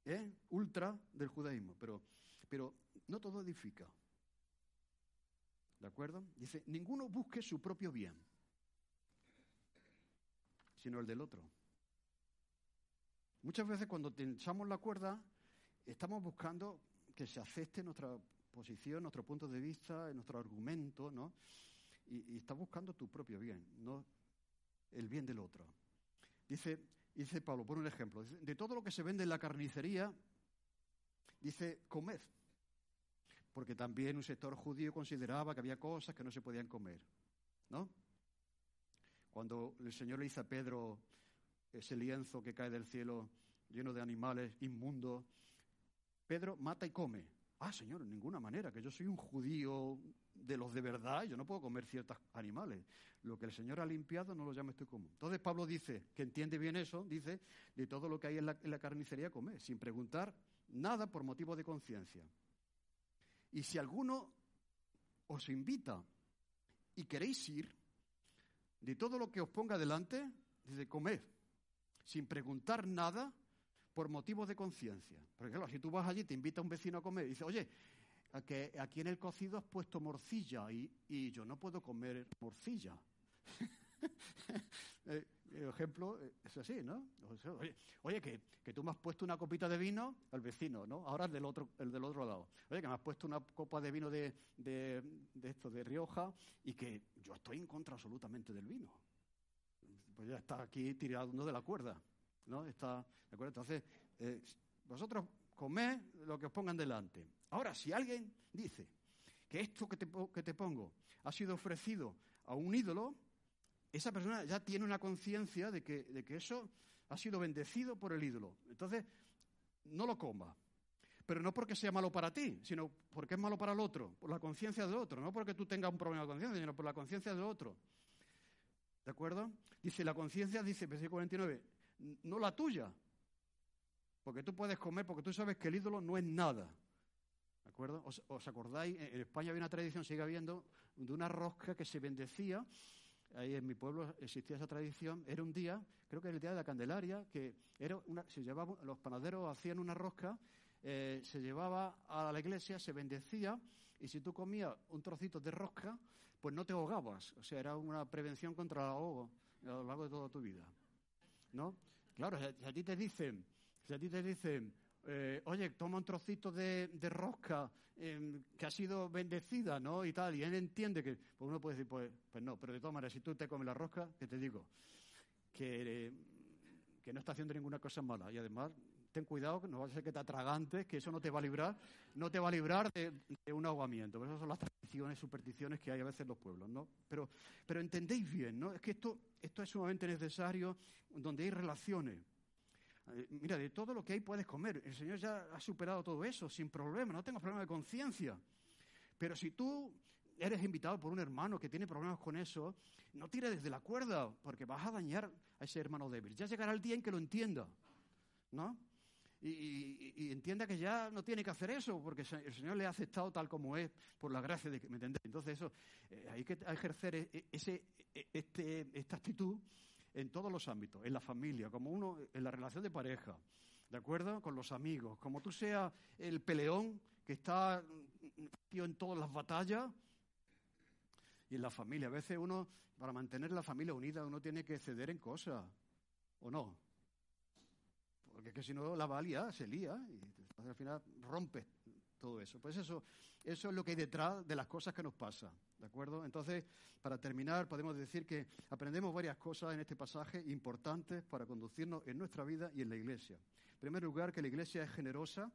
¿eh? ultra del judaísmo. Pero, pero no todo edifica. ¿De acuerdo? Dice, ninguno busque su propio bien, sino el del otro. Muchas veces cuando tensamos la cuerda, estamos buscando que se acepte nuestra posición, nuestro punto de vista, nuestro argumento, ¿no? Y, estás buscando tu propio bien, no el bien del otro. Dice, dice Pablo, por un ejemplo, de todo lo que se vende en la carnicería, dice, comed. Porque también un sector judío consideraba que había cosas que no se podían comer, ¿no? Cuando el Señor le dice a Pedro ese lienzo que cae del cielo lleno de animales inmundos, Pedro mata y come. Ah, Señor, en ninguna manera, que yo soy un judío de los de verdad, yo no puedo comer ciertos animales. Lo que el Señor ha limpiado no lo llama estoy común. Entonces Pablo dice, que entiende bien eso, dice, de todo lo que hay en la, en la carnicería comer, sin preguntar nada por motivo de conciencia. Y si alguno os invita y queréis ir, de todo lo que os ponga delante, dice, comed, sin preguntar nada por motivos de conciencia. Porque claro, si tú vas allí, te invita un vecino a comer y dice, oye, que aquí en el cocido has puesto morcilla y, yo no puedo comer morcilla. Eh, ejemplo eh, es así, ¿no? Oye, que, que, tú me has puesto una copita de vino al vecino, ¿no? Ahora el del otro, el del otro lado. Oye, que me has puesto una copa de vino de, de, de esto, de Rioja, y que yo estoy en contra absolutamente del vino. Pues ya está aquí tirando de la cuerda. ¿no? Está, ¿de acuerdo? Entonces, eh, vosotros comed lo que os pongan delante. Ahora, si alguien dice que esto que te, que te pongo ha sido ofrecido a un ídolo, esa persona ya tiene una conciencia de que, de que eso ha sido bendecido por el ídolo. Entonces, no lo coma. Pero no porque sea malo para ti, sino porque es malo para el otro, por la conciencia del otro. No porque tú tengas un problema de conciencia, sino por la conciencia del otro. ¿De acuerdo? Dice, la conciencia, dice, versículo 49, no la tuya. Porque tú puedes comer, porque tú sabes que el ídolo no es nada. ¿De acuerdo? ¿Os, acordáis? En España había una tradición, sigue habiendo, de una rosca que se bendecía ahí en mi pueblo existía esa tradición, era un día, creo que era el día de la Candelaria, que era una, se llevaba, los panaderos hacían una rosca, eh, se llevaba a la iglesia, se bendecía, y si tú comías un trocito de rosca, pues no te ahogabas. O sea, era una prevención contra el ahogo a lo largo de toda tu vida. ¿No? Claro, ti te dicen, si a ti te dicen, eh, oye, toma un trocito de, rosca em, que ha sido bendecida, ¿no? Y tal, y él entiende que, pues uno puede decir, pues, pues no, pero de todas maneras, si tú te comes la rosca, ¿qué te digo? Que, que no está haciendo ninguna cosa mala. Y además, ten cuidado, que no va a ser que te atragantes, que eso no te va a librar, no te va a librar de, un ahogamiento. Pues esas son las tradiciones, supersticiones que hay a veces en los pueblos, ¿no? Pero, pero entendéis bien, ¿no? Es que esto, esto es sumamente necesario donde hay relaciones. Eh, mira, de todo lo que hay puedes comer. El Señor ya ha superado todo eso sin problema, no tengo problema de conciencia. Pero si tú eres invitado por un hermano que tiene problemas con eso, no tires desde la cuerda, porque vas a dañar a ese hermano débil. Ya llegará el día en que lo entienda, ¿no? Y, entienda que ya no tiene que hacer eso, porque el Señor le ha aceptado tal como es, por la gracia de que, ¿me entendéis? Entonces eso, eh, hay que ejercer e, e, ese, e, este, esta actitud en todos los ámbitos, en la familia, como uno, en la relación de pareja, ¿de acuerdo? Con los amigos, como tú seas el peleón que está tío en todas las batallas y en la familia. A veces uno, para mantener la familia unida, uno tiene que ceder en cosas, ¿o no? Porque es que si no la valía, se lía y al final rompe todo eso. Pues eso, es lo que hay detrás de las cosas que nos pasan. ¿De acuerdo? Entonces, para terminar, podemos decir que aprendemos varias cosas en este pasaje importantes para conducirnos en nuestra vida y en la iglesia. En primer lugar, que la iglesia es generosa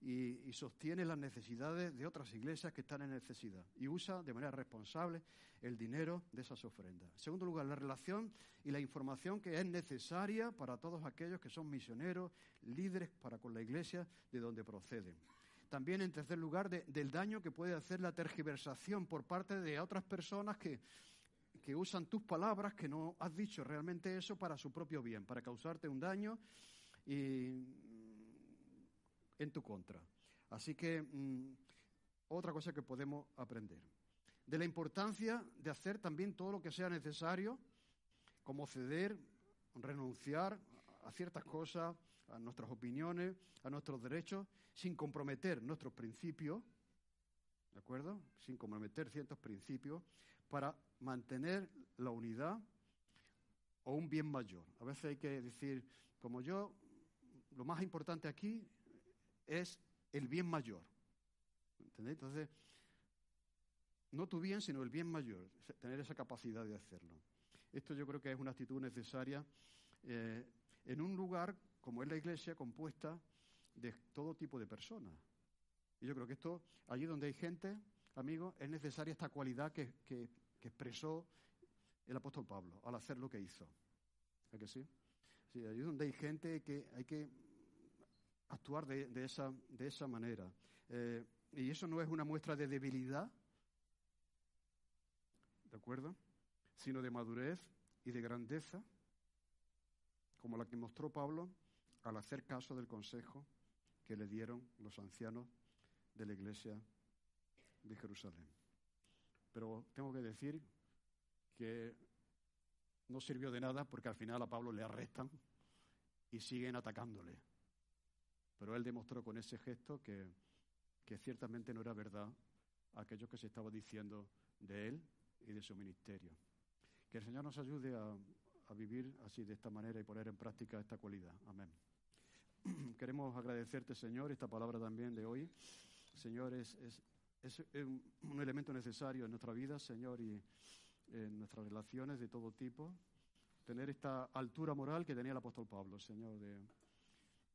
y, sostiene las necesidades de otras iglesias que están en necesidad y usa de manera responsable el dinero de esas ofrendas. En segundo lugar, la relación y la información que es necesaria para todos aquellos que son misioneros, líderes para con la iglesia de donde proceden. También, en tercer lugar, del daño que puede hacer la tergiversación por parte de otras personas que, que usan tus palabras, que no has dicho realmente eso para su propio bien, para causarte un daño y, en tu contra. Así que, mm, otra cosa que podemos aprender. De la importancia de hacer también todo lo que sea necesario, como ceder, renunciar a ciertas cosas, a nuestras opiniones, a nuestros derechos, sin comprometer nuestros principios, ¿de acuerdo? Sin comprometer ciertos principios para mantener la unidad o un bien mayor. A veces hay que decir, como yo, lo más importante aquí es el bien mayor. ¿Entendéis? Entonces, no tu bien, sino el bien mayor, tener esa capacidad de hacerlo. Esto yo creo que es una actitud necesaria eh, en un lugar como es la iglesia compuesta de todo tipo de personas. Y yo creo que esto, allí donde hay gente, amigos, es necesaria esta cualidad que, expresó el apóstol Pablo al hacer lo que hizo. ¿Es que sí? sí? Allí donde hay gente que hay que actuar de, esa, de esa manera. Eh, y eso no es una muestra de debilidad, ¿de acuerdo? Sino de madurez y de grandeza, como la que mostró Pablo al hacer caso del consejo que le dieron los ancianos de la iglesia de Jerusalén. Pero tengo que decir que no sirvió de nada porque al final a Pablo le arrestan y siguen atacándole. Pero él demostró con ese gesto que, que ciertamente no era verdad aquello que se estaba diciendo de él y de su ministerio. Que el Señor nos ayude a, a vivir así, de esta manera y poner en práctica esta cualidad. Amén. Queremos agradecerte, Señor, esta palabra también de hoy. Señor, es, un elemento necesario en nuestra vida, Señor, y en nuestras relaciones de todo tipo. Tener esta altura moral que tenía el apóstol Pablo, Señor, de,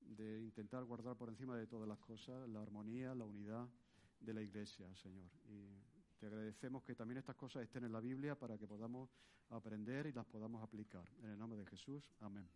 de intentar guardar por encima de todas las cosas la armonía, la unidad de la Iglesia, Señor. Y te agradecemos que también estas cosas estén en la Biblia para que podamos aprender y las podamos aplicar. En el nombre de Jesús, amén.